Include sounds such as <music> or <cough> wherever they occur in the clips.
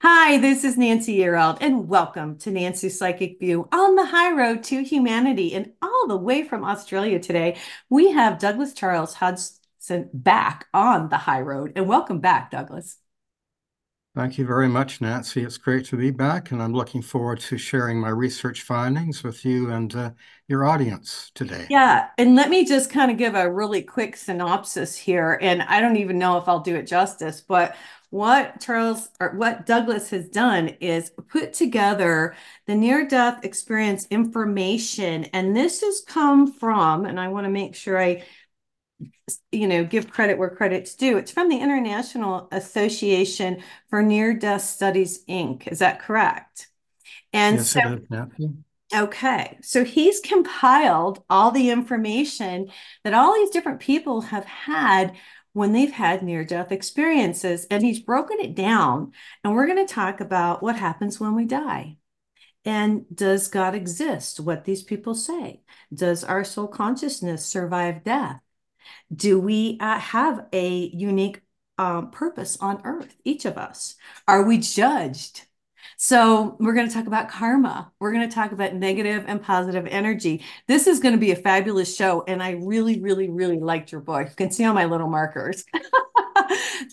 Hi, this is Nancy Yearold, and welcome to Nancy's Psychic View on the high road to humanity. And all the way from Australia today, we have Douglas Charles Hodgson back on the high road. And welcome back, Douglas. Thank you very much, Nancy. It's great to be back, and I'm looking forward to sharing my research findings with you and uh, your audience today. Yeah, and let me just kind of give a really quick synopsis here. And I don't even know if I'll do it justice, but what Charles or what Douglas has done is put together the near death experience information. And this has come from, and I want to make sure I you know, give credit where credit's due. It's from the International Association for Near Death Studies, Inc. Is that correct? And yes, so, okay, so he's compiled all the information that all these different people have had when they've had near death experiences. And he's broken it down. And we're going to talk about what happens when we die. And does God exist? What these people say. Does our soul consciousness survive death? Do we uh, have a unique um, purpose on earth, each of us? Are we judged? So, we're going to talk about karma. We're going to talk about negative and positive energy. This is going to be a fabulous show. And I really, really, really liked your book. You can see all my little markers. <laughs>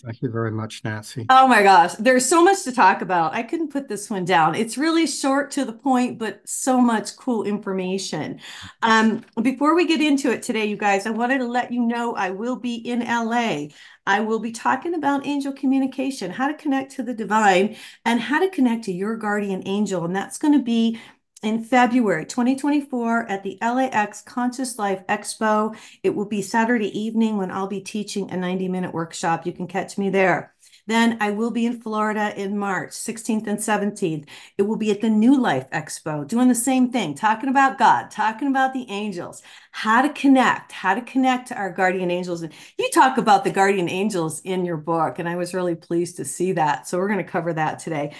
Thank you very much, Nancy. Oh my gosh, there's so much to talk about. I couldn't put this one down. It's really short to the point, but so much cool information. Um, before we get into it today, you guys, I wanted to let you know I will be in LA. I will be talking about angel communication, how to connect to the divine, and how to connect to your guardian angel. And that's going to be in February 2024 at the LAX Conscious Life Expo. It will be Saturday evening when I'll be teaching a 90 minute workshop. You can catch me there. Then I will be in Florida in March 16th and 17th. It will be at the New Life Expo doing the same thing, talking about God, talking about the angels, how to connect, how to connect to our guardian angels. And you talk about the guardian angels in your book, and I was really pleased to see that. So we're going to cover that today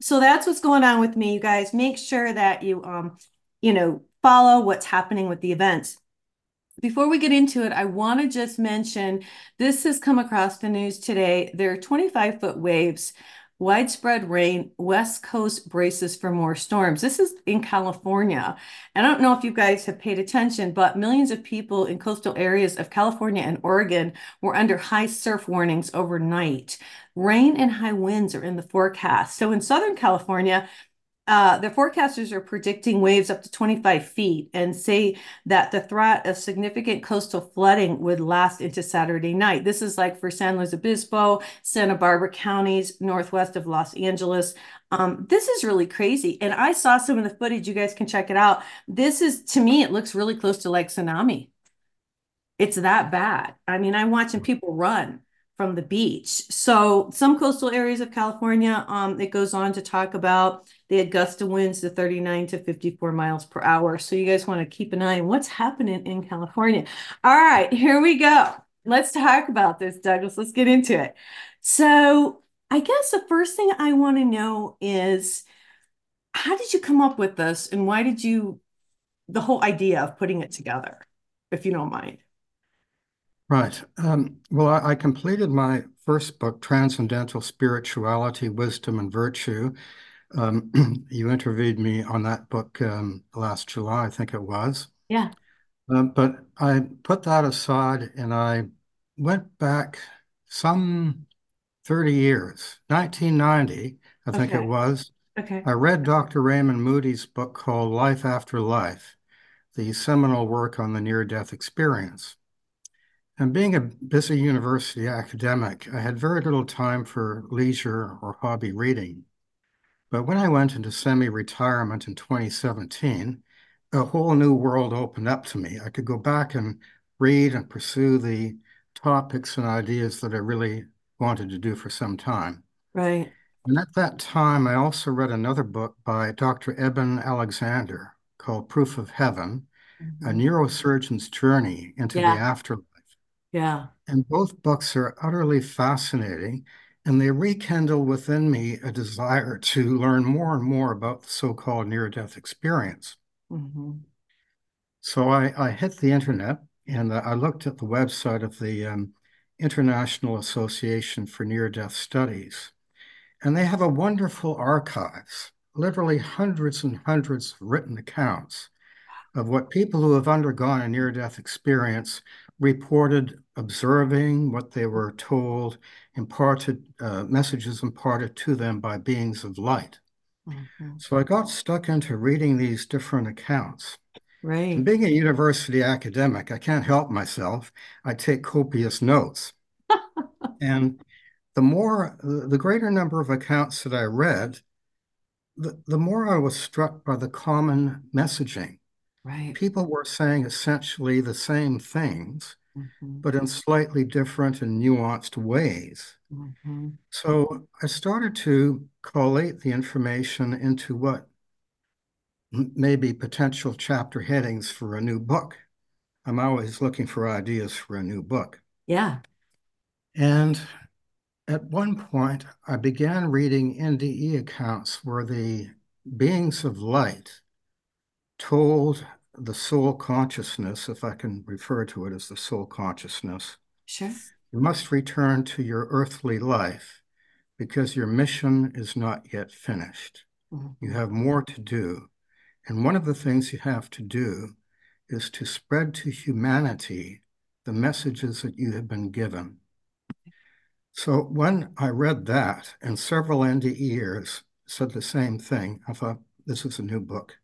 so that's what's going on with me, you guys. Make sure that you, um, you know, follow what's happening with the events. Before we get into it, I want to just mention this has come across the news today. There are 25 foot waves widespread rain, West Coast braces for more storms. This is in California. I don't know if you guys have paid attention, but millions of people in coastal areas of California and Oregon were under high surf warnings overnight. Rain and high winds are in the forecast. So in Southern California, uh, the forecasters are predicting waves up to 25 feet and say that the threat of significant coastal flooding would last into Saturday night. This is like for San Luis Obispo, Santa Barbara counties, northwest of Los Angeles. Um, this is really crazy. And I saw some of the footage. You guys can check it out. This is, to me, it looks really close to like tsunami. It's that bad. I mean, I'm watching people run from the beach. So some coastal areas of California, um, it goes on to talk about gust of winds to 39 to 54 miles per hour. So you guys want to keep an eye on what's happening in California. All right, here we go. Let's talk about this, Douglas. Let's get into it. So I guess the first thing I want to know is how did you come up with this and why did you, the whole idea of putting it together, if you don't mind? Right. Um, well, I, I, completed my first book, Transcendental Spirituality, Wisdom, and Virtue. Um, <clears throat> you interviewed me on that book um, last July, I think it was. Yeah. Um, but I put that aside and I went back some 30 years, 1990, I think okay. it was. Okay. I read Dr. Raymond Moody's book called Life After Life, the seminal work on the near death experience. And being a busy university academic, I had very little time for leisure or hobby reading. But when I went into semi-retirement in 2017, a whole new world opened up to me. I could go back and read and pursue the topics and ideas that I really wanted to do for some time. Right. And at that time, I also read another book by Dr. Eben Alexander called Proof of Heaven, mm-hmm. a neurosurgeon's journey into yeah. the afterlife. Yeah. And both books are utterly fascinating, and they rekindle within me a desire to learn more and more about the so-called near-death experience. Mm-hmm. So I, I, hit the internet and I looked at the website of the um, International Association for Near-Death Studies. And they have a wonderful archives, literally hundreds and hundreds of written accounts of what people who have undergone a near-death experience reported observing, what they were told, imparted uh, messages imparted to them by beings of light. Mm-hmm. So I got stuck into reading these different accounts. Right. And being a university academic, I can't help myself. I take copious notes. <laughs> and the more, the greater number of accounts that I read, the, the more I was struck by the common messaging. Right. People were saying essentially the same things, mm-hmm. but in slightly different and nuanced ways. Mm-hmm. So I started to collate the information into what maybe potential chapter headings for a new book. I'm always looking for ideas for a new book. Yeah. And at one point, I began reading NDE accounts where the beings of light told the soul consciousness, if I can refer to it as the soul consciousness, sure. you must return to your earthly life because your mission is not yet finished. Mm-hmm. You have more to do. And one of the things you have to do is to spread to humanity the messages that you have been given. So when I read that, and several NDEers said the same thing, I thought, this is a new book.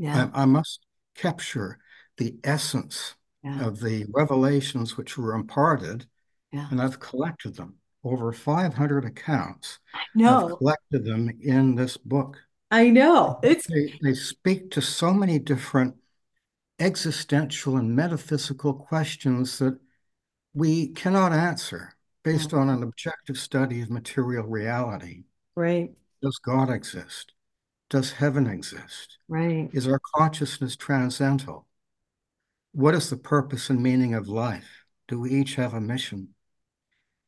Yeah. I, I must capture the essence yeah. of the revelations which were imparted, yeah. and I've collected them. Over 500 accounts. No. I've collected them in this book. I know. It's they, they speak to so many different existential and metaphysical questions that we cannot answer based on an objective study of material reality. Right. Does God exist? Does heaven exist? Right. Is our consciousness transcendental? What is the purpose and meaning of life? Do we each have a mission?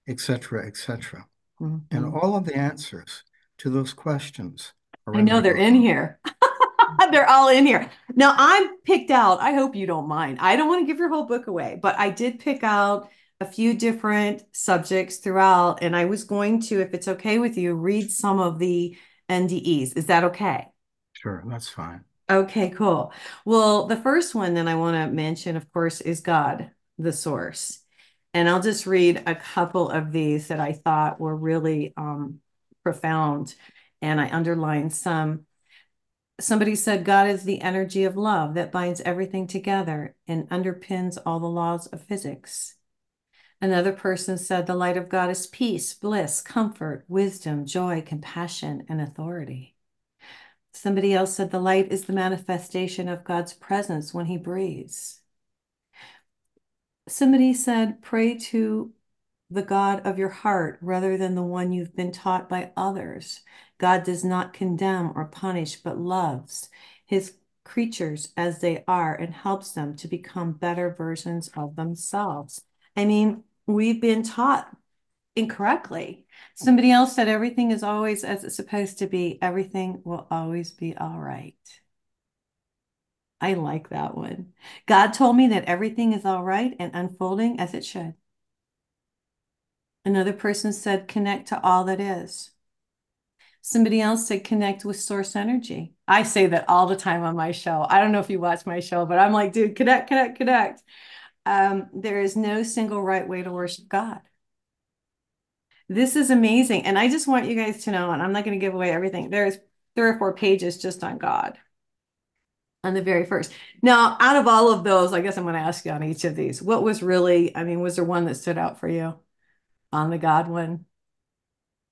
Etc., etc. Mm-hmm. And all of the answers to those questions. I know they're in here. <laughs> they're all in here. Now I'm picked out. I hope you don't mind. I don't want to give your whole book away, but I did pick out a few different subjects throughout, and I was going to, if it's okay with you, read some of the NDEs. Is that okay? Sure, that's fine. Okay, cool. Well, the first one that I want to mention, of course, is God, the source. And I'll just read a couple of these that I thought were really um, profound. And I underlined some. Somebody said, God is the energy of love that binds everything together and underpins all the laws of physics. Another person said, The light of God is peace, bliss, comfort, wisdom, joy, compassion, and authority. Somebody else said, The light is the manifestation of God's presence when He breathes. Somebody said, Pray to the God of your heart rather than the one you've been taught by others. God does not condemn or punish, but loves his creatures as they are and helps them to become better versions of themselves. I mean, we've been taught incorrectly. Somebody else said everything is always as it's supposed to be, everything will always be all right. I like that one. God told me that everything is all right and unfolding as it should. Another person said, connect to all that is. Somebody else said, connect with source energy. I say that all the time on my show. I don't know if you watch my show, but I'm like, dude, connect, connect, connect um, there is no single right way to worship God. This is amazing. And I just want you guys to know, and I'm not going to give away everything. There's three or four pages just on God on the very first. Now, out of all of those, I guess I'm going to ask you on each of these. What was really, I mean, was there one that stood out for you on the God one?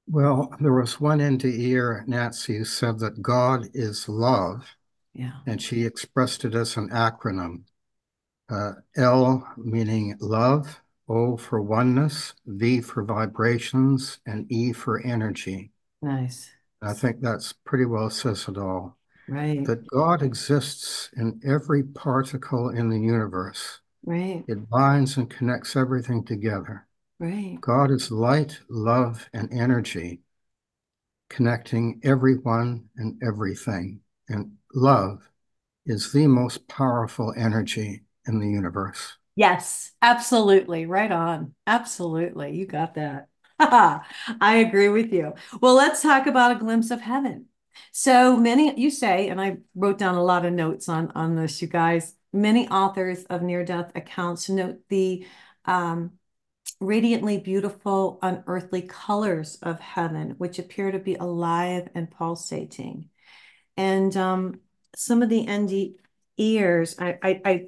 Well, there was one NDE Nancy who said that God is love. Yeah. And she expressed it as an acronym uh, L meaning love, O for oneness, V for vibrations, and E for energy. Nice. I think that's pretty well says it all. Right. That God exists in every particle in the universe. Right. It binds and connects everything together. Right. God is light, love, and energy, connecting everyone and everything. And love is the most powerful energy in the universe. Yes, absolutely. Right on. Absolutely. You got that. <laughs> I agree with you. Well, let's talk about a glimpse of heaven. So many, you say, and I wrote down a lot of notes on, on this, you guys. Many authors of near-death accounts note the um, radiantly beautiful, unearthly colors of heaven, which appear to be alive and pulsating. And um, some of the ND ears, I, I, I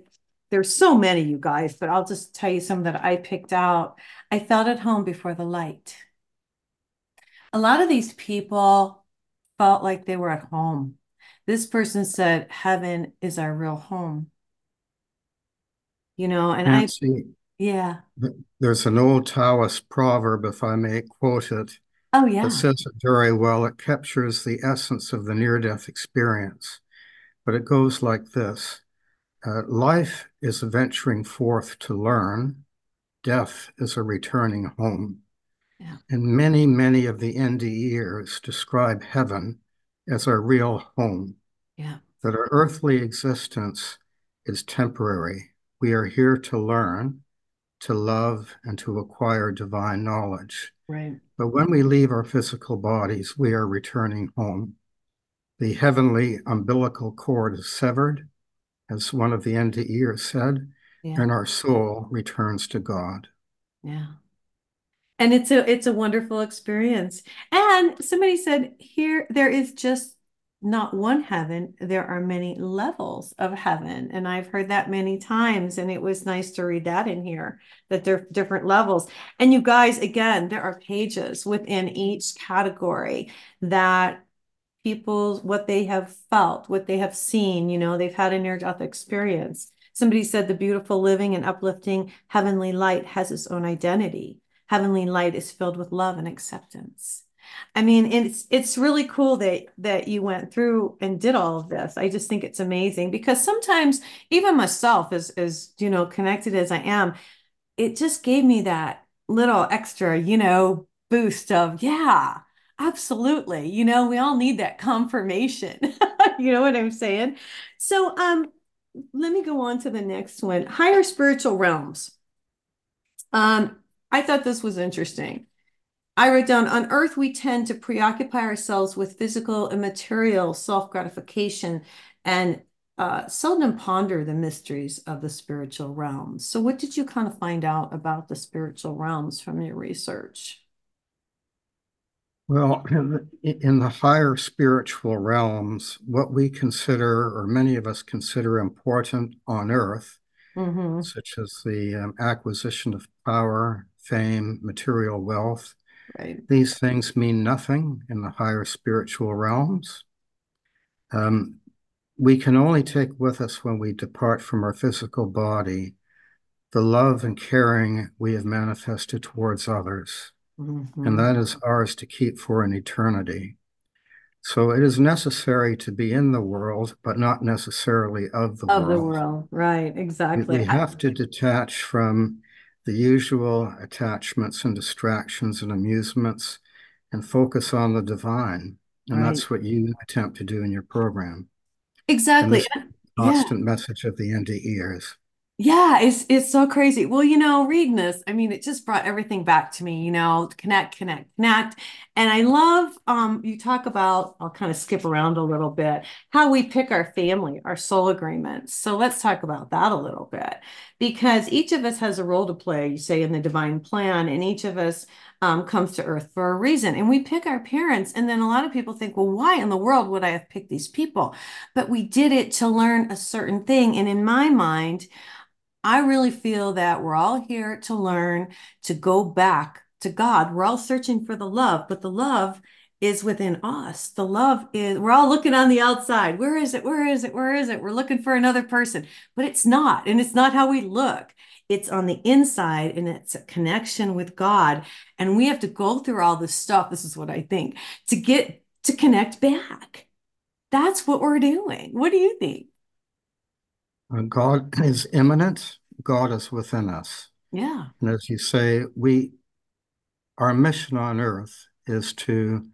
there's so many, you guys, but I'll just tell you some that I picked out. I felt at home before the light. A lot of these people felt like they were at home. This person said, Heaven is our real home. You know, and I, yeah. There's an old Taoist proverb, if I may quote it, oh, yeah. It says it very well. It captures the essence of the near death experience. But it goes like this uh, Life is venturing forth to learn, death is a returning home. Yeah. And many, many of the NDEers describe heaven as our real home. Yeah. That our earthly existence is temporary. We are here to learn, to love, and to acquire divine knowledge. Right. But when we leave our physical bodies, we are returning home. The heavenly umbilical cord is severed, as one of the NDEers said, yeah. and our soul returns to God. Yeah. And it's a it's a wonderful experience. And somebody said here there is just not one heaven, there are many levels of heaven. And I've heard that many times. And it was nice to read that in here that there are different levels. And you guys, again, there are pages within each category that people, what they have felt, what they have seen, you know, they've had a near death experience. Somebody said the beautiful living and uplifting heavenly light has its own identity. Heavenly light is filled with love and acceptance. I mean, it's it's really cool that that you went through and did all of this. I just think it's amazing because sometimes even myself as as you know connected as I am, it just gave me that little extra, you know, boost of yeah, absolutely. You know, we all need that confirmation. <laughs> you know what I'm saying? So um let me go on to the next one. Higher spiritual realms. Um I thought this was interesting. I wrote down on earth, we tend to preoccupy ourselves with physical and material self gratification and uh, seldom ponder the mysteries of the spiritual realms. So, what did you kind of find out about the spiritual realms from your research? Well, in the, in the higher spiritual realms, what we consider, or many of us consider important on earth, mm-hmm. such as the um, acquisition of power, fame, material wealth, Right. These things mean nothing in the higher spiritual realms. Um, we can only take with us when we depart from our physical body the love and caring we have manifested towards others. Mm-hmm. And that is ours to keep for an eternity. So it is necessary to be in the world, but not necessarily of the of world. Of the world, right? Exactly. We, have to detach from the usual attachments and distractions and amusements and focus on the divine. And right. that's what you attempt to do in your program. Exactly. constant yeah. message of the NDEers. Yeah, it's it's so crazy. Well, you know, reading this, I mean, it just brought everything back to me, you know, connect, connect, connect. And I love um you talk about, I'll kind of skip around a little bit, how we pick our family, our soul agreements. So let's talk about that a little bit. Because each of us has a role to play, you say, in the divine plan, and each of us um, comes to earth for a reason. And we pick our parents. And then a lot of people think, well, why in the world would I have picked these people? But we did it to learn a certain thing. And in my mind, I really feel that we're all here to learn to go back to God. We're all searching for the love, but the love is within us. The love is, we're all looking on the outside. Where is it? Where is it? Where is it? We're looking for another person, but it's not. And it's not how we look. It's on the inside and it's a connection with God. And we have to go through all this stuff. This is what I think to get to connect back. That's what we're doing. What do you think? Uh, God is immanent. God is within us. Yeah. And as you say, we our mission on earth is to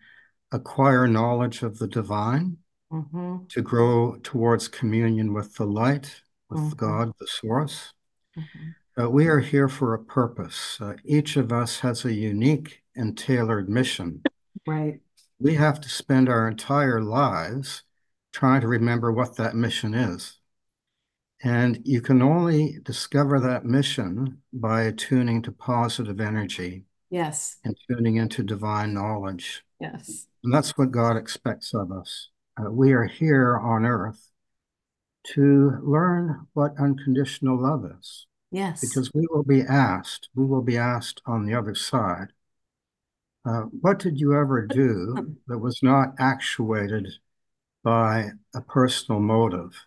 acquire knowledge of the divine, mm-hmm. to grow towards communion with the light, with mm-hmm. God, the source. Mm-hmm. Uh, we are here for a purpose. Uh, each of us has a unique and tailored mission. Right. We have to spend our entire lives trying to remember what that mission is. And you can only discover that mission by attuning to positive energy. Yes. And tuning into divine knowledge. Yes. And that's what God expects of us. Uh, we are here on earth to learn what unconditional love is. Yes. Because we will be asked, we will be asked on the other side, uh, what did you ever do <clears throat> that was not actuated by a personal motive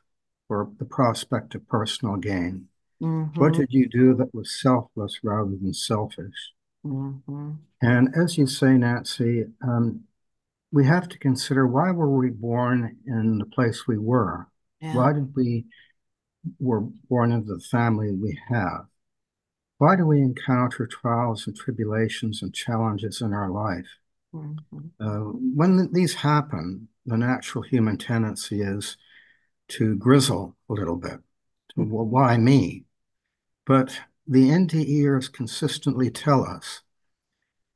or the prospect of personal gain? Mm-hmm. What did you do that was selfless rather than selfish? Mm-hmm. And as you say, Nancy, um, we have to consider why were we born in the place we were? Yeah. Why did we were born into the family we have? Why do we encounter trials and tribulations and challenges in our life? Mm-hmm. Uh, when these happen, the natural human tendency is to grizzle a little bit. Mm-hmm. Well, why me? But the NDEers consistently tell us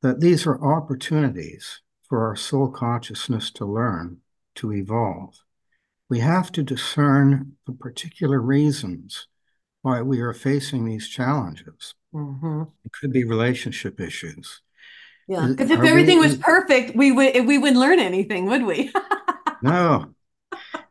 that these are opportunities for our soul consciousness to learn, to evolve. We have to discern the particular reasons why we are facing these challenges. Mm-hmm. It could be relationship issues. Yeah, because if everything we, was perfect, we would we wouldn't learn anything, would we? <laughs> no,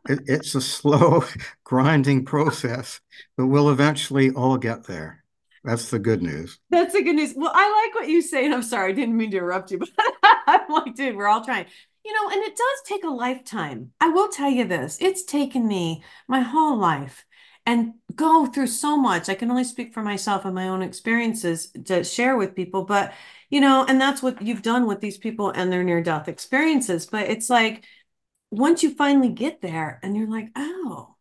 it, it's a slow, <laughs> grinding process, but we'll eventually all get there. That's the good news. That's the good news. Well, I like what you say, and I'm sorry, I didn't mean to interrupt you, <laughs> but I'm like, dude, we're all trying. You know, and it does take a lifetime. I will tell you this. It's taken me my whole life and go through so much. I can only speak for myself and my own experiences to share with people, but you know, and that's what you've done with these people and their near death experiences. But it's like once you finally get there and you're like, oh,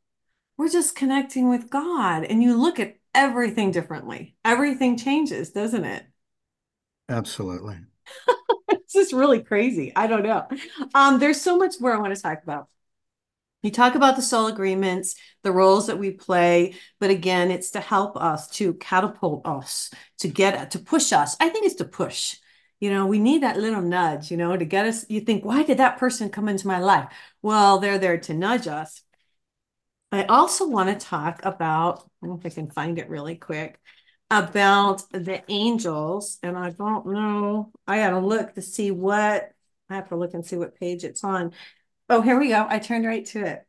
we're just connecting with God, and you look at everything differently. Everything changes, doesn't it? Absolutely. <laughs> it's just really crazy. I don't know. Um, there's so much more I want to talk about. You talk about the soul agreements, the roles that we play, but again, it's to help us, to catapult us, to get to push us. I think it's to push. You know, we need that little nudge, you know, to get us. You think, why did that person come into my life? Well, they're there to nudge us. I also want to talk about, I don't know if I can find it really quick, about the angels. And I don't know, I got to look to see what, I have to look and see what page it's on. Oh, here we go. I turned right to it.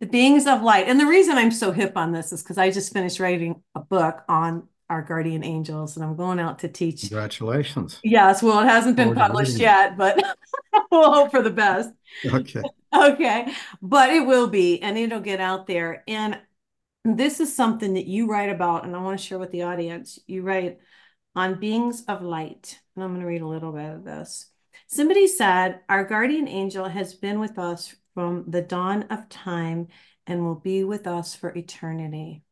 The beings of light. And the reason I'm so hip on this is because I just finished writing a book on our guardian angels and I'm going out to teach. Congratulations. Yes. Well, it hasn't been published yet, but <laughs> we'll hope for the best. Okay. <laughs> Okay. But it will be, and it'll get out there. And this is something that you write about, and I want to share with the audience. You write on beings of light. And I'm going to read a little bit of this. Somebody said, Our guardian angel has been with us from the dawn of time and will be with us for eternity.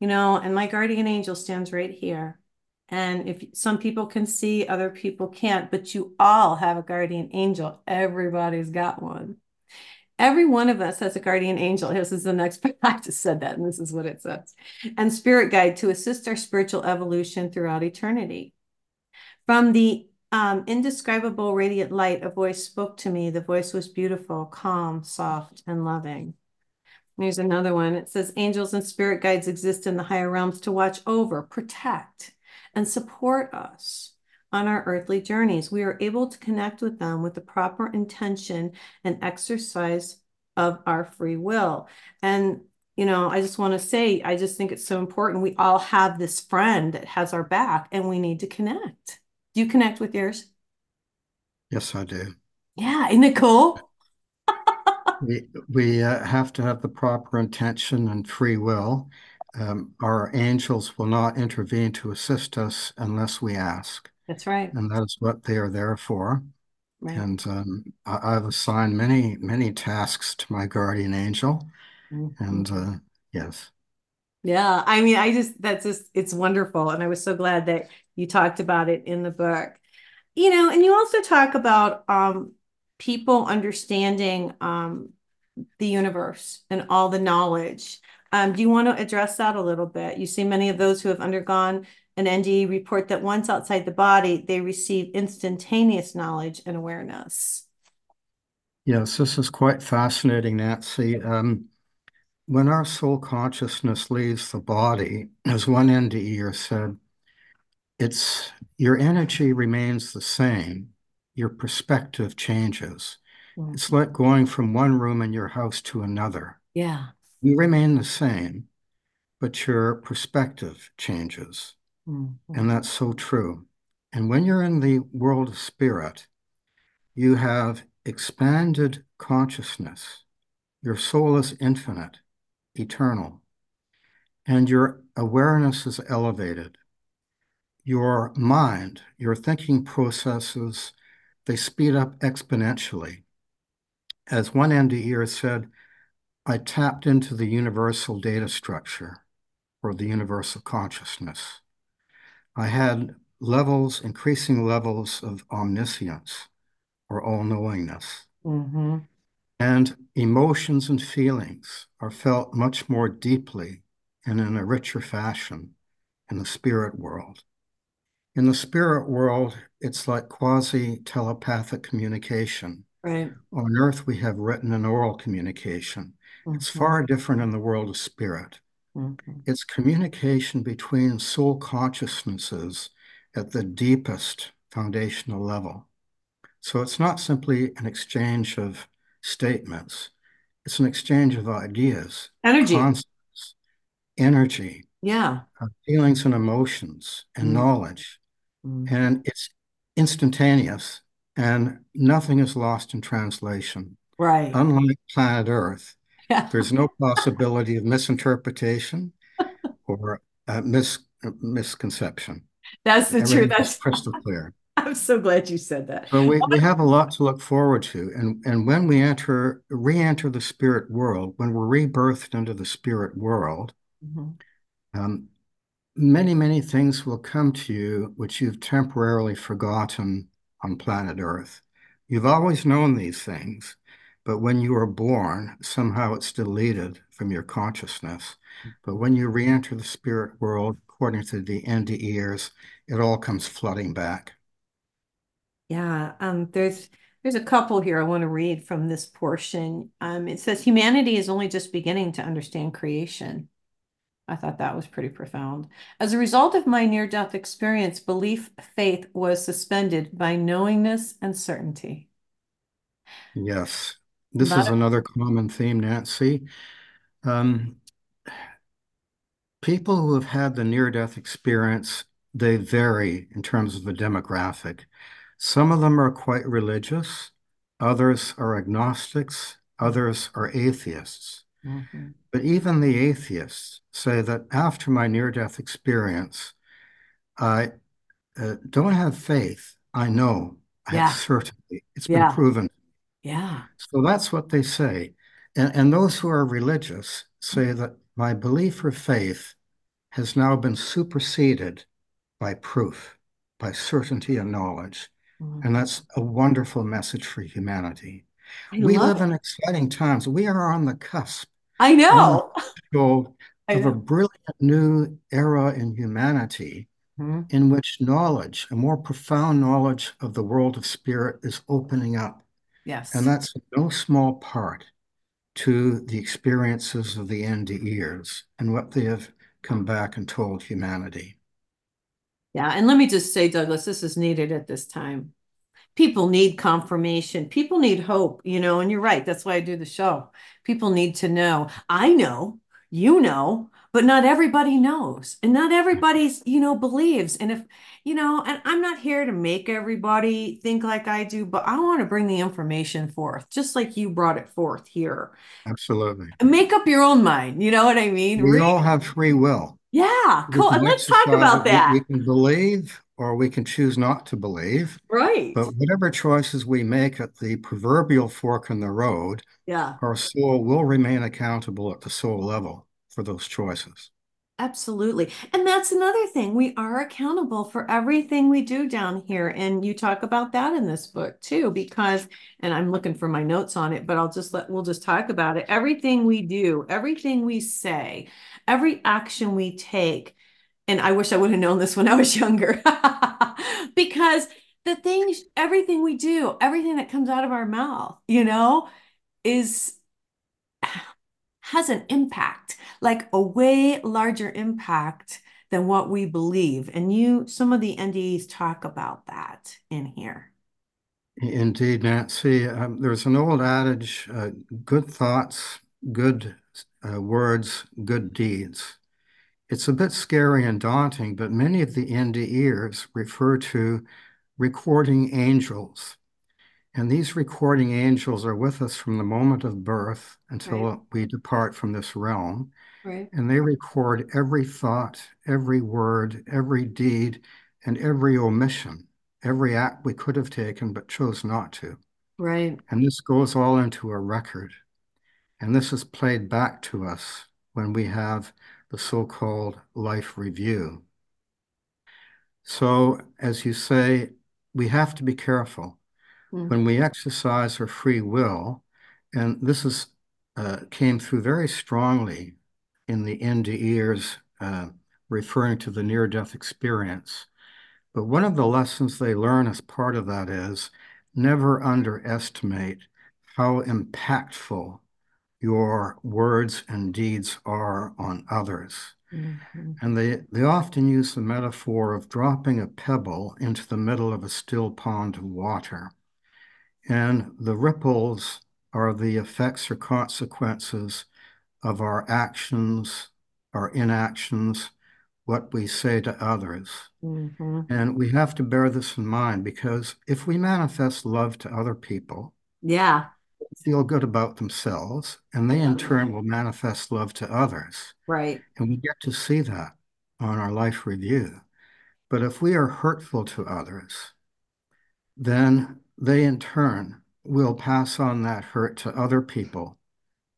You know, and my guardian angel stands right here. And if some people can see, other people can't, but you all have a guardian angel. Everybody's got one. Every one of us has a guardian angel. This is the next, <laughs> I just said that, and this is what it says. And spirit guide to assist our spiritual evolution throughout eternity. From the um, indescribable radiant light, a voice spoke to me. The voice was beautiful, calm, soft, and loving. Here's another one. It says, Angels and spirit guides exist in the higher realms to watch over, protect, and support us on our earthly journeys. We are able to connect with them with the proper intention and exercise of our free will. And, you know, I just want to say, I just think it's so important. We all have this friend that has our back and we need to connect. Do you connect with yours? Yes, I do. Yeah, isn't it cool? We we uh, have to have the proper intention and free will um, our angels will not intervene to assist us unless we ask. That's right. And that is what they are there for. Right. And um, I, have assigned many, many tasks to my guardian angel. Mm-hmm. And uh, yes. Yeah. I mean, I just, that's just, it's wonderful. And I was so glad that you talked about it in the book. You know, and you also talk about um, people understanding um, the universe and all the knowledge um, do you want to address that a little bit? You see many of those who have undergone an NDE report that once outside the body, they receive instantaneous knowledge and awareness. Yes, this is quite fascinating, Nancy. Um, when our soul consciousness leaves the body, as one NDEer said, it's your energy remains the same, your perspective changes. Mm-hmm. It's like going from one room in your house to another. Yeah. You remain the same, but your perspective changes. Mm-hmm. And that's so true. And when you're in the world of spirit, you have expanded consciousness. Your soul is infinite, eternal, and your awareness is elevated. Your mind, your thinking processes, they speed up exponentially. As one NDEer said, I tapped into the universal data structure or the universal consciousness. I had levels, increasing levels of omniscience or all knowingness. Mm-hmm. And emotions and feelings are felt much more deeply and in a richer fashion in the spirit world. In the spirit world, it's like quasi telepathic communication. Right. On earth, we have written and oral communication. Mm-hmm. It's far different in the world of spirit. Mm-hmm. It's communication between soul consciousnesses at the deepest foundational level. So it's not simply an exchange of statements, it's an exchange of ideas, energy, concepts, energy, yeah, uh, feelings and emotions and mm-hmm. knowledge. Mm-hmm. And it's instantaneous and nothing is lost in translation. Right. Unlike planet Earth, <laughs> there's no possibility of misinterpretation <laughs> or uh, mis- misconception. That's the truth. That's crystal <laughs> clear. I'm so glad you said that. So we, we have a lot to look forward to. And, and when we enter, re-enter the spirit world, when we're rebirthed into the spirit world, mm-hmm. um, many, many things will come to you which you've temporarily forgotten on planet Earth. You've always known these things, but when you are born, somehow it's deleted from your consciousness. But when you re-enter the spirit world, according to the NDEers, it all comes flooding back. Yeah, um, there's there's a couple here I want to read from this portion. Um, it says humanity is only just beginning to understand creation. I thought that was pretty profound. As a result of my near-death experience, belief faith was suspended by knowingness and certainty. Yes, this Not is another common theme, Nancy. Um, people who have had the near-death experience, they vary in terms of the demographic. Some of them are quite religious, others are agnostics, others are atheists. Mm-hmm. But even the atheists say that after my near death experience, I uh, don't have faith. I know. I yeah. have certainty. It's yeah. been proven. Yeah. So that's what they say. And, and those who are religious say that my belief or faith has now been superseded by proof, by certainty and knowledge. Mm-hmm. And that's a wonderful message for humanity. I we live it. in exciting times. We are on the cusp. I know. of a brilliant new era in humanity mm-hmm. in which knowledge, a more profound knowledge of the world of spirit, is opening up. Yes. And that's no small part to the experiences of the NDEers and what they have come back and told humanity. Yeah, and let me just say, Douglas, this is needed at this time. People need confirmation. People need hope, you know, and you're right. That's why I do the show. People need to know. I know, you know, but not everybody knows. And not everybody's, you know, believes. And if, you know, and I'm not here to make everybody think like I do, but I want to bring the information forth, just like you brought it forth here. Absolutely. Make up your own mind. You know what I mean? We Read. all have free will. Yeah, cool. And let's talk about that. We, we can believe or we can choose not to believe. Right. But whatever choices we make at the proverbial fork in the road, yeah, our soul will remain accountable at the soul level for those choices. Absolutely. And that's another thing. We are accountable for everything we do down here. And you talk about that in this book too, because, and I'm looking for my notes on it, but I'll just let, we'll just talk about it. Everything we do, everything we say, every action we take And I wish I would have known this when I was younger. <laughs> because the things, everything we do, everything that comes out of our mouth, you know, is has an impact, like a way larger impact than what we believe. And you, some of the NDEs talk about that in here. Indeed, Nancy. Um, there's an old adage, uh, good thoughts, good uh, words, good deeds. It's a bit scary and daunting, but many of the NDErs refer to recording angels. And these recording angels are with us from the moment of birth until right. we depart from this realm. Right. And they record every thought, every word, every deed, and every omission, every act we could have taken but chose not to. Right. And this goes all into a record. And this is played back to us when we have the so-called life review. So, as you say, we have to be careful mm. when we exercise our free will, and this is uh, came through very strongly in the NDErs uh, referring to the near-death experience. But one of the lessons they learn as part of that is never underestimate how impactful your words and deeds are on others. Mm-hmm. And they, they often use the metaphor of dropping a pebble into the middle of a still pond of water. And the ripples are the effects or consequences of our actions, our inactions, what we say to others. Mm-hmm. And we have to bear this in mind because if we manifest love to other people, yeah, feel good about themselves, and they in turn will manifest love to others. Right. And we get to see that on our life review. But if we are hurtful to others, then they in turn will pass on that hurt to other people.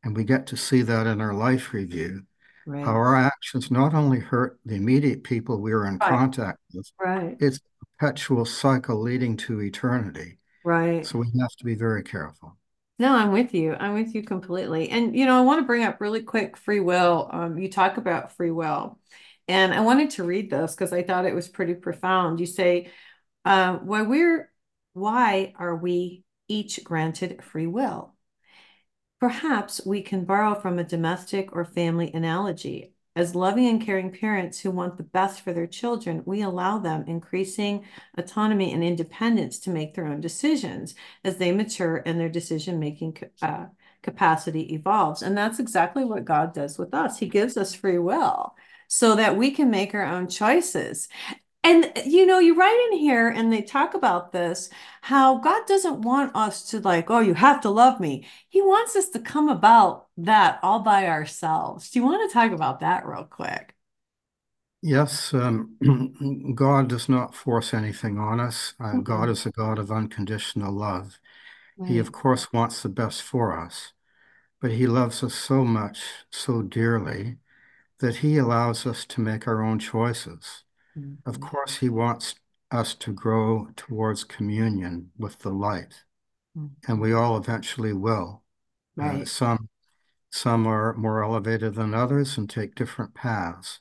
And we get to see that in our life review. Right. How our actions not only hurt the immediate people we are in right. contact with, right. it's a perpetual cycle leading to eternity. Right. So we have to be very careful. No, I'm with you. I'm with you completely. And, you know, I want to bring up really quick free will. Um, you talk about free will. And I wanted to read this because I thought it was pretty profound. You say, uh, why we're why are we each granted free will? Perhaps we can borrow from a domestic or family analogy. As loving and caring parents who want the best for their children, we allow them increasing autonomy and independence to make their own decisions as they mature and their decision making uh, capacity evolves. And that's exactly what God does with us. He gives us free will so that we can make our own choices. And you know, you write in here and they talk about this how God doesn't want us to like, oh, you have to love me. He wants us to come about that all by ourselves. Do you want to talk about that real quick? Yes, um, <clears throat> God does not force anything on us. Uh, mm-hmm. God is a God of unconditional love. Right. He, of course, wants the best for us, but He loves us so much, so dearly, that He allows us to make our own choices. Mm-hmm. Of course, he wants us to grow towards communion with the light, mm-hmm. and we all eventually will. Uh, right. Uh, some some are more elevated than others and take different paths.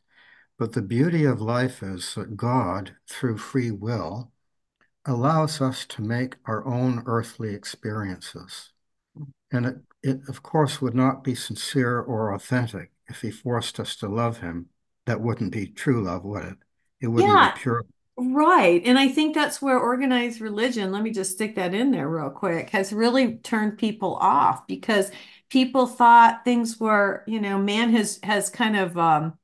But the beauty of life is that God, through free will, allows us to make our own earthly experiences. Mm-hmm. And it, it, of course, would not be sincere or authentic if he forced us to love him. That wouldn't be true love, would it? It wouldn't yeah, be pure. Right. And I think that's where organized religion, let me just stick that in there real quick, has really turned people off because people thought things were, you know, man has has kind of um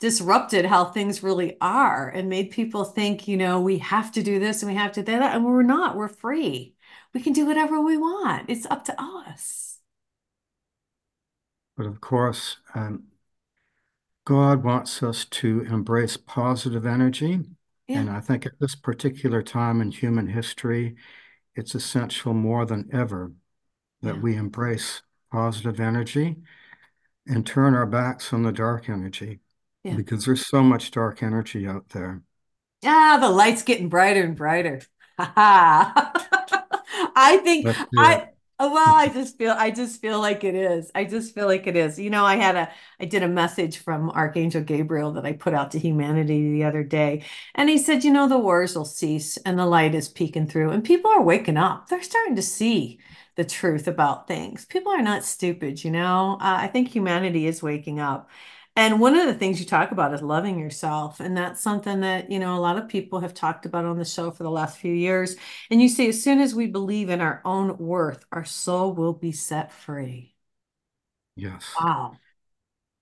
disrupted how things really are and made people think, you know, we have to do this and we have to do that. And we're not, we're free. We can do whatever we want. It's up to us. But of course, um, God wants us to embrace positive energy. Yeah. And I think at this particular time in human history, it's essential more than ever that yeah. we embrace positive energy and turn our backs on the dark energy yeah. because there's so much dark energy out there. Ah, the light's getting brighter and brighter. <laughs> I think I Oh, well, I just feel I just feel like it is. I just feel like it is. You know, I had a I did a message from Archangel Gabriel that I put out to humanity the other day, and he said, you know, the wars will cease and the light is peeking through, and people are waking up. They're starting to see the truth about things. People are not stupid, you know. Uh, I think humanity is waking up. And one of the things you talk about is loving yourself. And that's something that, you know, a lot of people have talked about on the show for the last few years. And you see, as soon as we believe in our own worth, our soul will be set free. Yes. Wow.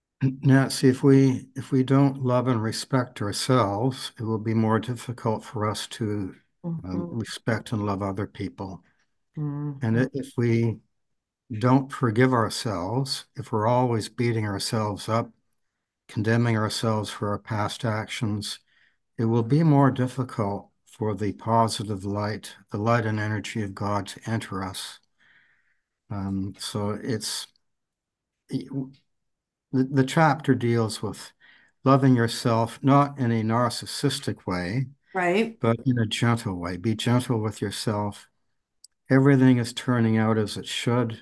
<clears throat> Nancy, if we if we don't love and respect ourselves, it will be more difficult for us to um, Mhm. respect and love other people. And Mhm. if we don't forgive ourselves, if we're always beating ourselves up, condemning ourselves for our past actions, it will be more difficult for the positive light, the light and energy of God to enter us. Um, so it's the, the chapter deals with loving yourself, not in a narcissistic way, Right. but in a gentle way. Be gentle with yourself. Everything is turning out as it should.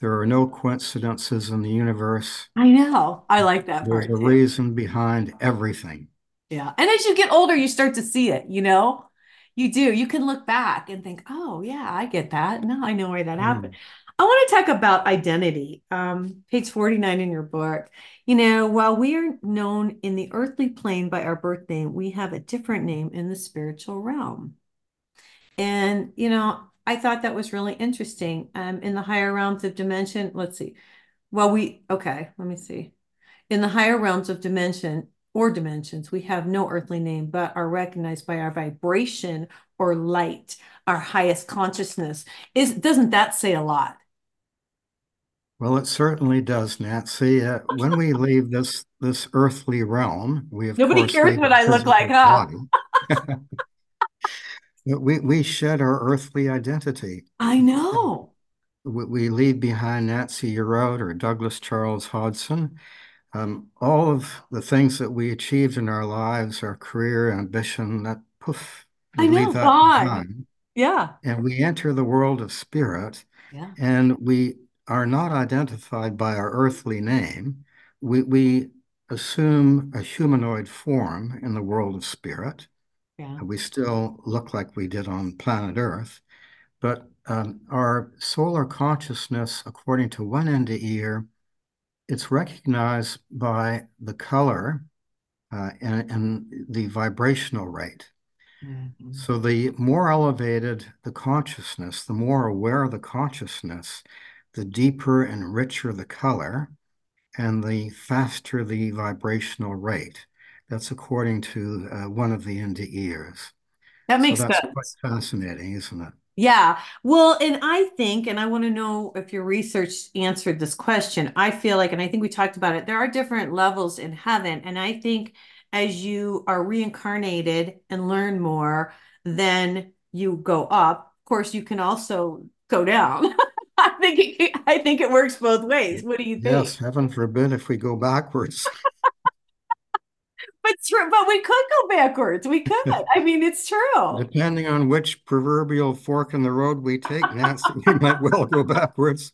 There are no coincidences in the universe. I know. I like that There's part a too. reason behind everything. Yeah. And as you get older, you start to see it, you know? You do. You can look back and think, oh, yeah, I get that. Now I know why that happened. Mm. I want to talk about identity. Um, page 49 in your book. You know, while we are known in the earthly plane by our birth name, we have a different name in the spiritual realm. And, you know, I thought that was really interesting. Um, in the higher realms of dimension, let's see. Well, we, okay, let me see. In the higher realms of dimension or dimensions, we have no earthly name, but are recognized by our vibration or light, our highest consciousness. Is doesn't that say a lot? Well, it certainly does, Nancy. Uh, when we leave this this earthly realm, we of Nobody cares what I look like, huh? <laughs> <laughs> We we shed our earthly identity. I know. We, we leave behind Nancy Yearout or Douglas Charles Hodgson. Um, all of the things that we achieved in our lives, our career, ambition, that poof, I know. behind, Yeah. and we enter the world of spirit, Yeah. and we are not identified by our earthly name. We we assume a humanoid form in the world of spirit. Yeah. We still look like we did on planet Earth, but um, our solar consciousness, according to one NDEer, it's recognized by the color uh, and, and the vibrational rate. Mhm. So the more elevated the consciousness, the more aware the consciousness, the deeper and richer the color, and the faster the vibrational rate. That's according to uh, one of the NDEers. That So makes that's quite sense. fascinating, isn't it? Yeah. Well, and I think, and I want to know if your research answered this question. I feel like, and I think we talked about it, there are different levels in heaven. And I think as you are reincarnated and learn more, then you go up. Of course, you can also go down. <laughs> I think it, I think it works both ways. What do you think? Yes, heaven forbid if we go backwards. <laughs> But true, but we could go backwards. We could. <laughs> I mean, it's true. Depending on which proverbial fork in the road we take, Nancy, we might well go backwards.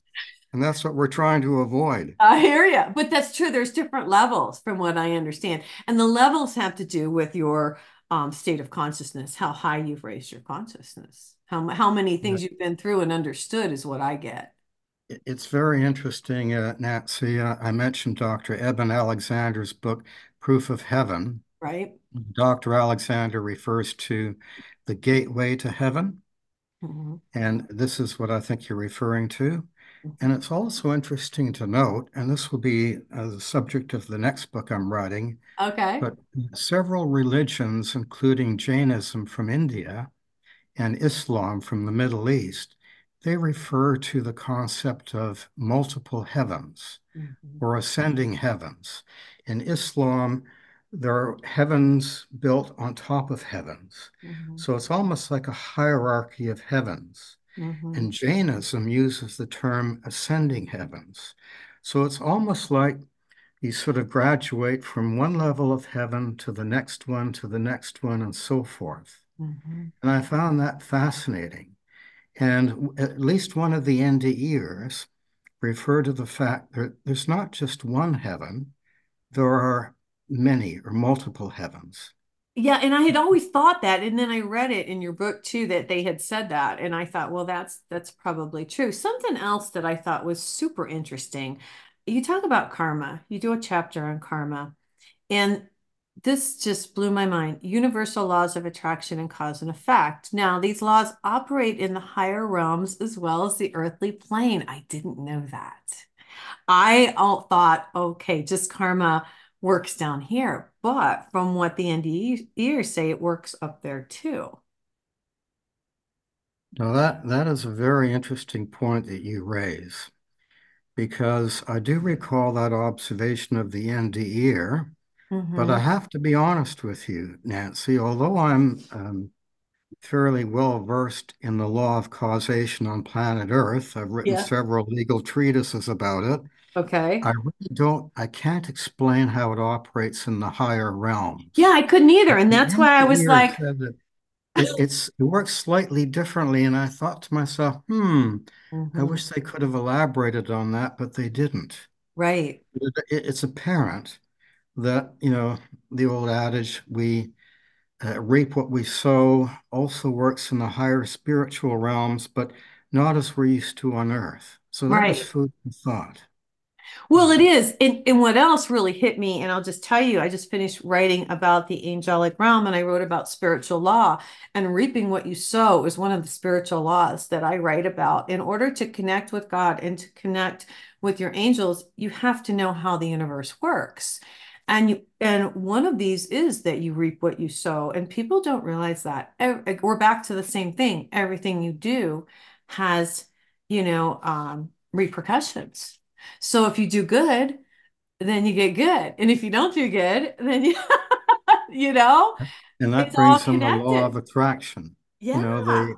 And that's what we're trying to avoid. I hear you, but that's true. There's different levels from what I understand. And the levels have to do with your um, state of consciousness, how high you've raised your consciousness, how, how many Yeah. things you've been through and understood is what I get, It's very interesting, uh, Nancy. Uh, I mentioned Dr. Eben Alexander's book, Proof of Heaven. right? Dr. Alexander refers to the gateway to heaven, Mhm. and this is what I think you're referring to. And it's also interesting to note, and this will be uh, the subject of the next book I'm writing, Okay. but several religions, including Jainism from India and Islam from the Middle East, they refer to the concept of multiple heavens Mhm. or ascending heavens. In Islam, there are heavens built on top of heavens. Mhm. So it's almost like a hierarchy of heavens. Mhm. And Jainism uses the term ascending heavens. So it's almost like you sort of graduate from one level of heaven to the next one, to the next one, and so forth. Mhm. And I found that fascinating. And at least one of the NDEers refer to the fact that there's not just one heaven, there are many or multiple heavens. Yeah, and I had always thought that, and then I read it in your book too that they had said that, and I thought, well, that's that's probably true. Something else that I thought was super interesting. You talk about karma. You do a chapter on karma, and this just blew my mind. Universal laws of attraction and cause and effect. Now, these laws operate in the higher realms as well as the earthly plane. I didn't know that. I all thought, okay, just karma works down here. But from what the NDEers say, it works up there too. Now that that is a very interesting point that you raise, because I do recall that observation of the NDEer, mm-hmm. but I have to be honest with you, Nancy. Although I'm um, fairly well versed in the law of causation on planet Earth, I've written yeah. several legal treatises about it. Okay. I really don't, I can't explain how it operates in the higher realms. Yeah, I couldn't either. And that's why I was like, it, it's it works slightly differently. And I thought to myself, hmm, mm-hmm. I wish they could have elaborated on that, but they didn't. Right. It, it, it's apparent that, you know, the old adage, we uh, reap what we sow, also works in the higher spiritual realms, but not as we're used to on earth. So that right. was food for thought. Well, it is. And, and what else really hit me, and I'll just tell you, I just finished writing about the angelic realm and I wrote about spiritual law and reaping what you sow is one of the spiritual laws that I write about. In order to connect with God and to connect with your angels, you have to know how the universe works. And you, and one of these is that you reap what you sow. And people don't realize that. We're back to the same thing. Everything you do has, you know, um, repercussions. So if you do good, then you get good. And if you don't do good, then you, <laughs> you know, and that brings in the law of attraction. Yeah. You know, the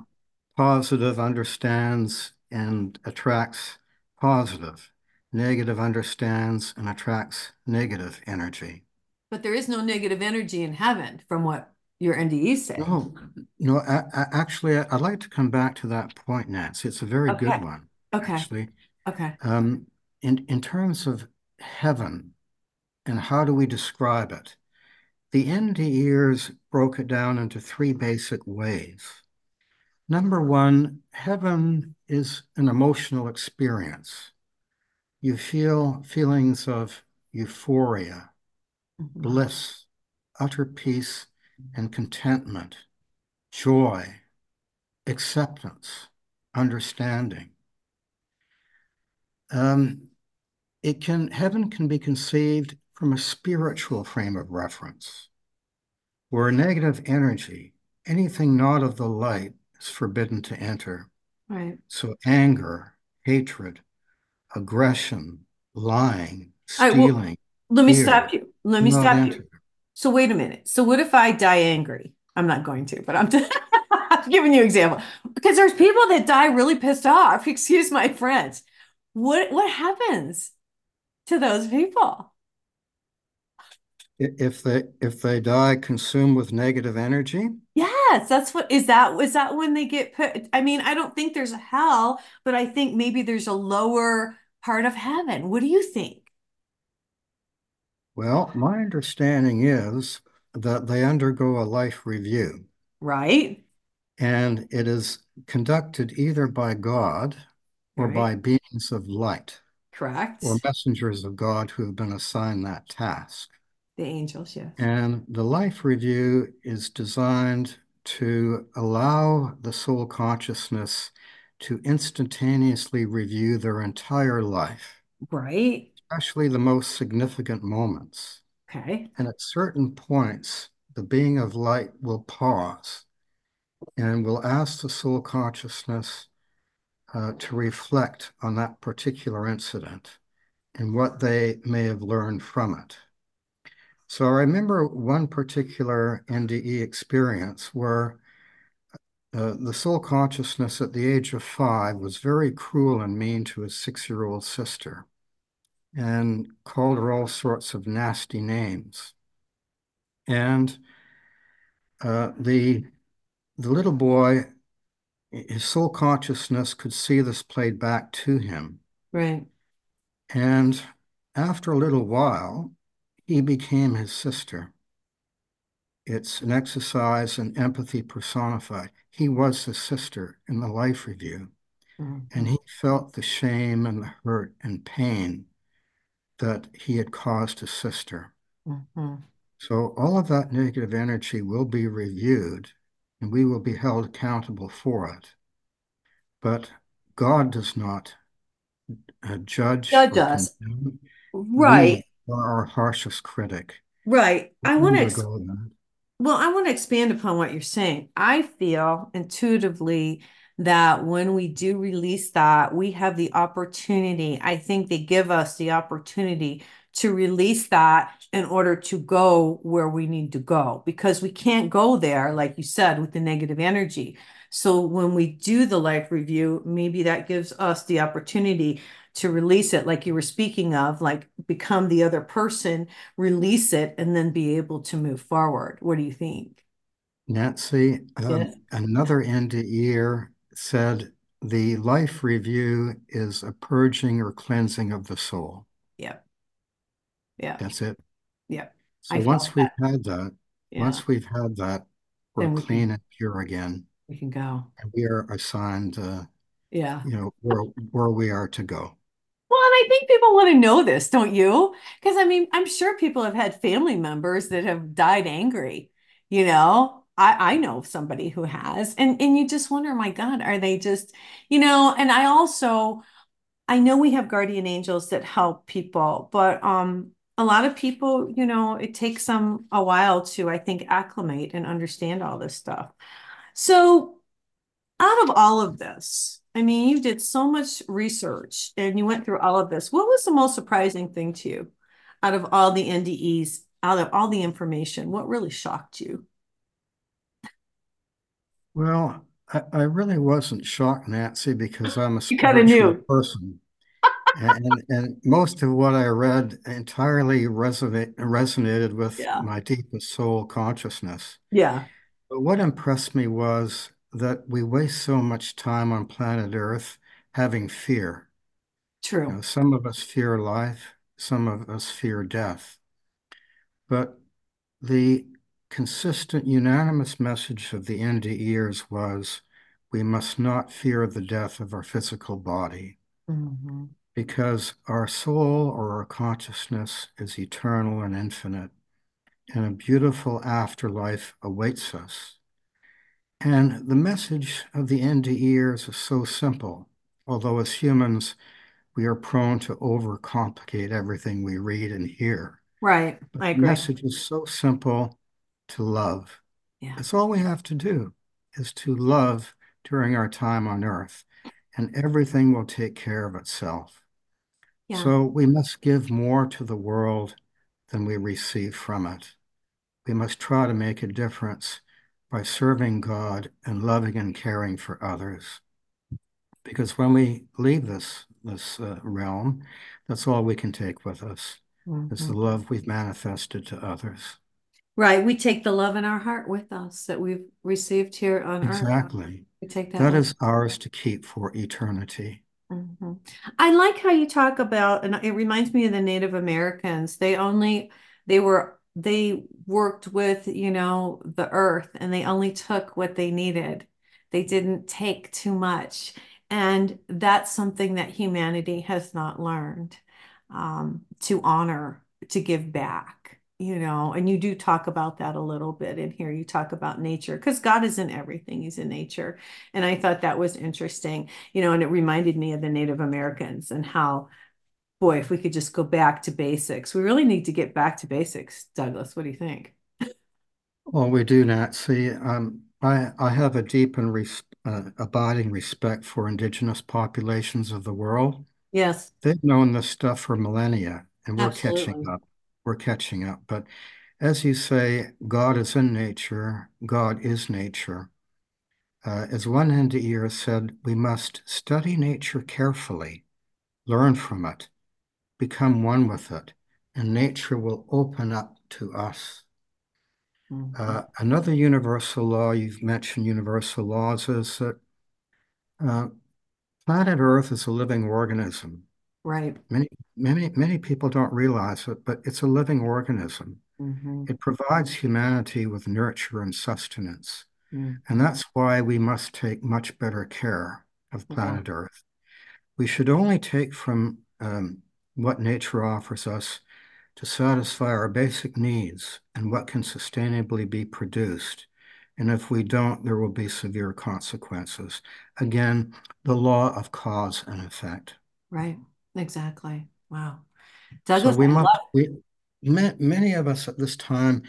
positive understands and attracts positive, negative understands and attracts negative energy. But there is no negative energy in heaven, from what your NDE say. No, no. I, I, actually, I'd like to come back to that point, Nancy. It's a very okay. good one. Okay. Actually. Okay. Um, in, in terms of heaven and how do we describe it, the NDEers broke it down into three basic ways. Number one, heaven is an emotional experience. You feel feelings of euphoria, mm-hmm. bliss, utter peace and contentment, joy, acceptance, understanding. Um, it can heaven can be conceived from a spiritual frame of reference, where negative energy, anything not of the light, is forbidden to enter. Right. So anger, hatred, aggression, lying, stealing. Right, well, let me stop you. Let me stop entered. you. So wait a minute. So what if I die angry? I'm not going to, but I'm, <laughs> I'm giving you an example because there's people that die really pissed off. <laughs> Excuse my friends. what what happens to those people? If they if they die consumed with negative energy? Yes, that's what is that is that when they get put I mean, I don't think there's a hell, but I think maybe there's a lower part of heaven. What do you think? Well, my understanding is that they undergo a life review. Right. And it is conducted either by God or right. by beings of light. Correct. Or messengers of God who have been assigned that task. The angels, yes. And the life review is designed to allow the soul consciousness to instantaneously review their entire life. Right. Especially the most significant moments. Okay. And at certain points, the being of light will pause and will ask the soul consciousness uh, to reflect on that particular incident and what they may have learned from it. So I remember one particular NDE experience where uh, the soul consciousness at the age of five was very cruel and mean to his six-year-old sister and called her all sorts of nasty names. And uh, the the little boy his soul consciousness could see this played back to him. Right. And after a little while, he became his sister. It's an exercise in empathy personified. He was his sister in the life review. Mm-hmm. And he felt the shame and the hurt and pain that he had caused his sister. Mm-hmm. So all of that negative energy will be reviewed and we will be held accountable for it. But God does not uh, judge. God does. Right. Our harshest critic. Right. I want to. Ex- well, I want to expand upon what you're saying. I feel intuitively that when we do release that, we have the opportunity. I think they give us the opportunity to release that in order to go where we need to go because we can't go there, like you said, with the negative energy. So when we do the life review, maybe that gives us the opportunity to release it, like you were speaking of, like become the other person, release it, and then be able to move forward. What do you think? Nancy, um, yes. another NDEer said the life review is a purging or cleansing of the soul. Yeah. Yeah. That's it. Yeah. So I once we've that. had that, yeah. once we've had that, we're we clean can, and pure again. We can go. And we are assigned uh yeah, you know, where where we are to go. Well, and I think people want to know this, don't you? Because I mean, I'm sure people have had family members that have died angry, you know. I, I know somebody who has, and and you just wonder, my God, are they just, you know? And I also, I know we have guardian angels that help people, but um, a lot of people, you know, it takes them a while to, I think, acclimate and understand all this stuff. So, out of all of this, I mean, you did so much research and you went through all of this. What was the most surprising thing to you out of all the NDEs, out of all the information? What really shocked you? Well, I, I really wasn't shocked, Nancy, because I'm a <laughs> spiritual person and, and most of what I read entirely resonate, resonated with yeah. my deepest soul consciousness. Yeah. But what impressed me was that we waste so much time on planet Earth having fear. True. You know, some of us fear life, some of us fear death. But the consistent, unanimous message of the NDEers was we must not fear the death of our physical body. Mm-hmm because our soul or our consciousness is eternal and infinite, and a beautiful afterlife awaits us. And the message of the NDEers is so simple, although as humans, we are prone to overcomplicate everything we read and hear. Right. But I agree. The message is so simple to love. Yeah. That's all we have to do is to love during our time on earth, and everything will take care of itself. Yeah. So we must give more to the world than we receive from it. We must try to make a difference by serving God and loving and caring for others. Because when we leave this this uh, realm, that's all we can take with us. Mm-hmm. It's the love we've manifested to others. Right. We take the love in our heart with us that we've received here on exactly. earth. Exactly. We take that. That is ours to keep for eternity. Mm-hmm. I like how you talk about, and it reminds me of the Native Americans. They only, they were, they worked with, you know, the earth and they only took what they needed. They didn't take too much. And that's something that humanity has not learned um, to honor, to give back you know, and you do talk about that a little bit in here. You talk about nature because God is in everything, He's in nature. And I thought that was interesting, you know, and it reminded me of the Native Americans and how, boy, if we could just go back to basics, we really need to get back to basics. Douglas, what do you think? Well, we do, Nancy. Um, I, I have a deep and res- uh, abiding respect for indigenous populations of the world. Yes. They've known this stuff for millennia, and we're Absolutely. catching up we're catching up. But as you say, God is in nature, God is nature. Uh, as one NDEer said, we must study nature carefully, learn from it, become one with it, and nature will open up to us. Mm-hmm. Uh, another universal law, you've mentioned universal laws, is that Uh, planet Earth is a living organism. Right. Many, many, many people don't realize it, but it's a living organism. Mm-hmm. It provides humanity with nurture and sustenance. Mm-hmm. And that's why we must take much better care of planet Yeah. Earth. We should only take from um, what nature offers us to satisfy our basic needs and what can sustainably be produced. And if we don't, there will be severe consequences. Again, the law of cause and effect. Right. Exactly. Wow. So we must, we, many of us at this time,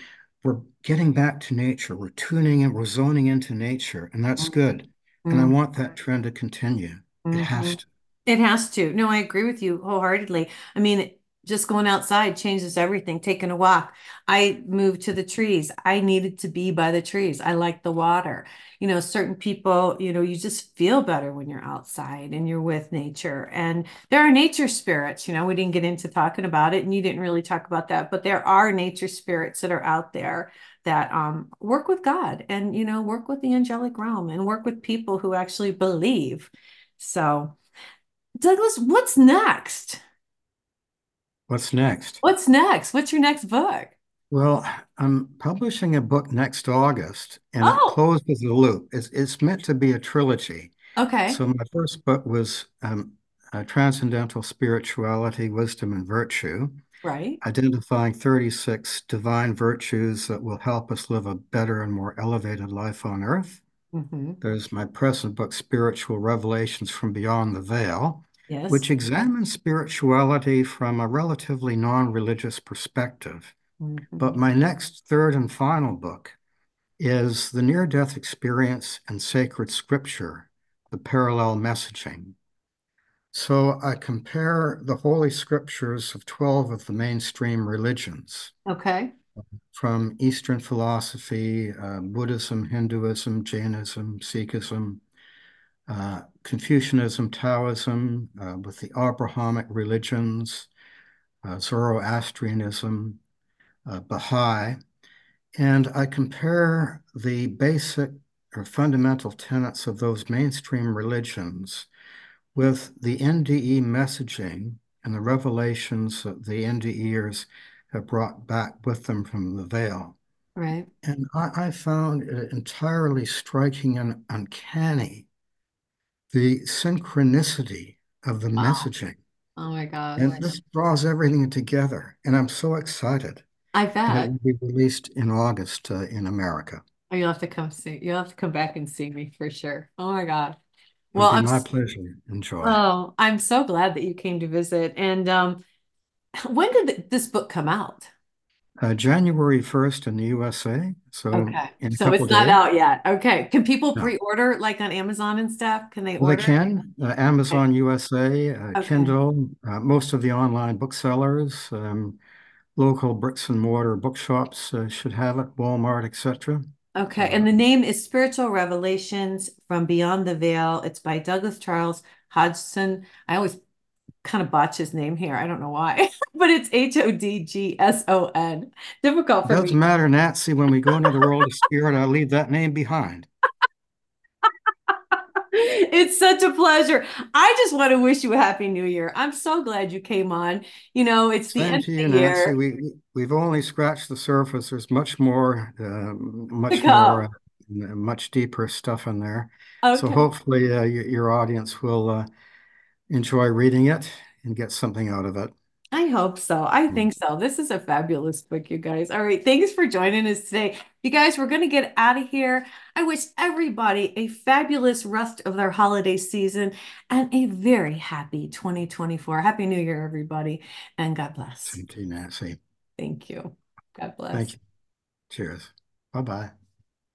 we're getting back to nature. We're tuning in, we're zoning into nature, and that's good. And I Mm-hmm. want that trend to continue. It has to. It has to. No, I agree with you wholeheartedly. I mean, just going outside changes everything. Taking a walk. I moved to the trees. I needed to be by the trees. I like the water. You know, certain people, you know, you just feel better when you're outside and you're with nature. And there are nature spirits, you know, we didn't get into talking about it and you didn't really talk about that, but there are nature spirits that are out there that um, work with God and, you know, work with the angelic realm and work with people who actually believe. So, Douglas, what's next? What's next? What's next? What's your next book? Well, I'm publishing a book next August, and it Oh, closes the loop. It's, it's meant to be a trilogy. okay. So my first book was um, uh, Transcendental Spirituality, Wisdom, and Virtue, Right. identifying 36 divine virtues that will help us live a better and more elevated life on Earth. hmm There's my present book, Spiritual Revelations from Beyond the Veil, Yes. which examines spirituality from a relatively non-religious perspective. But Mhm. my next third and final book is The Near-Death Experience and Sacred Scripture, the parallel messaging. So I compare the Holy Scriptures of 12 of the mainstream religions Okay. from Eastern philosophy, uh, Buddhism, Hinduism, Jainism, Sikhism, uh, Confucianism, Taoism, uh, with the Abrahamic religions, uh, Zoroastrianism, uh, Baha'i, and I compare the basic or fundamental tenets of those mainstream religions with the NDE messaging and the revelations that the NDEers have brought back with them from the veil. Right. And I, I found it entirely striking and uncanny the synchronicity of the Wow. messaging. Oh my God. And this draws everything together. And I'm so excited. I And it bet. will be released in August uh, in America. Oh, you'll have to come see. You'll have to come back and see me for sure. Oh my God. Well, I'm my pleasure. Enjoy. oh, I'm so glad that you came to visit. And um, when did th- this book come out? Uh, January 1st in the USA. So Okay. So it's not days. out yet. Okay. Can people No. pre-order like on Amazon and stuff? Can they Well, they can. Uh, Okay. Amazon USA, uh, Okay. Kindle, uh, most of the online booksellers, um, local bricks and mortar bookshops uh, should have it, Walmart, etc. Okay, Uh, and the name is Spiritual Revelations from Beyond the Veil. It's by Douglas Charles Hodgson. I always kind of botch his name here. I don't know why, <laughs> but it's H-O-D-G-S-O-N. Difficult for doesn't me. matter, Nancy, when we go into the world of spirit, I leave that name behind. <laughs> It's such a pleasure. I just want to wish you a happy new year. I'm so glad you came on. You know, it's the Same end to of the Nancy. year We we've only scratched the surface. There's much more, uh, much more, uh, much deeper stuff in there. So hopefully, uh, your, your audience will uh, enjoy reading it and get something out of it. I hope so. I Mm. think so. This is a fabulous book, you guys. All right. Thanks for joining us today. You guys, we're going to get out of here. I wish everybody a fabulous rest of their holiday season and a very happy 2024. Happy New Year, everybody. And God bless. Thank you, Nancy. Thank you. God bless. Thank you. Cheers. Bye bye.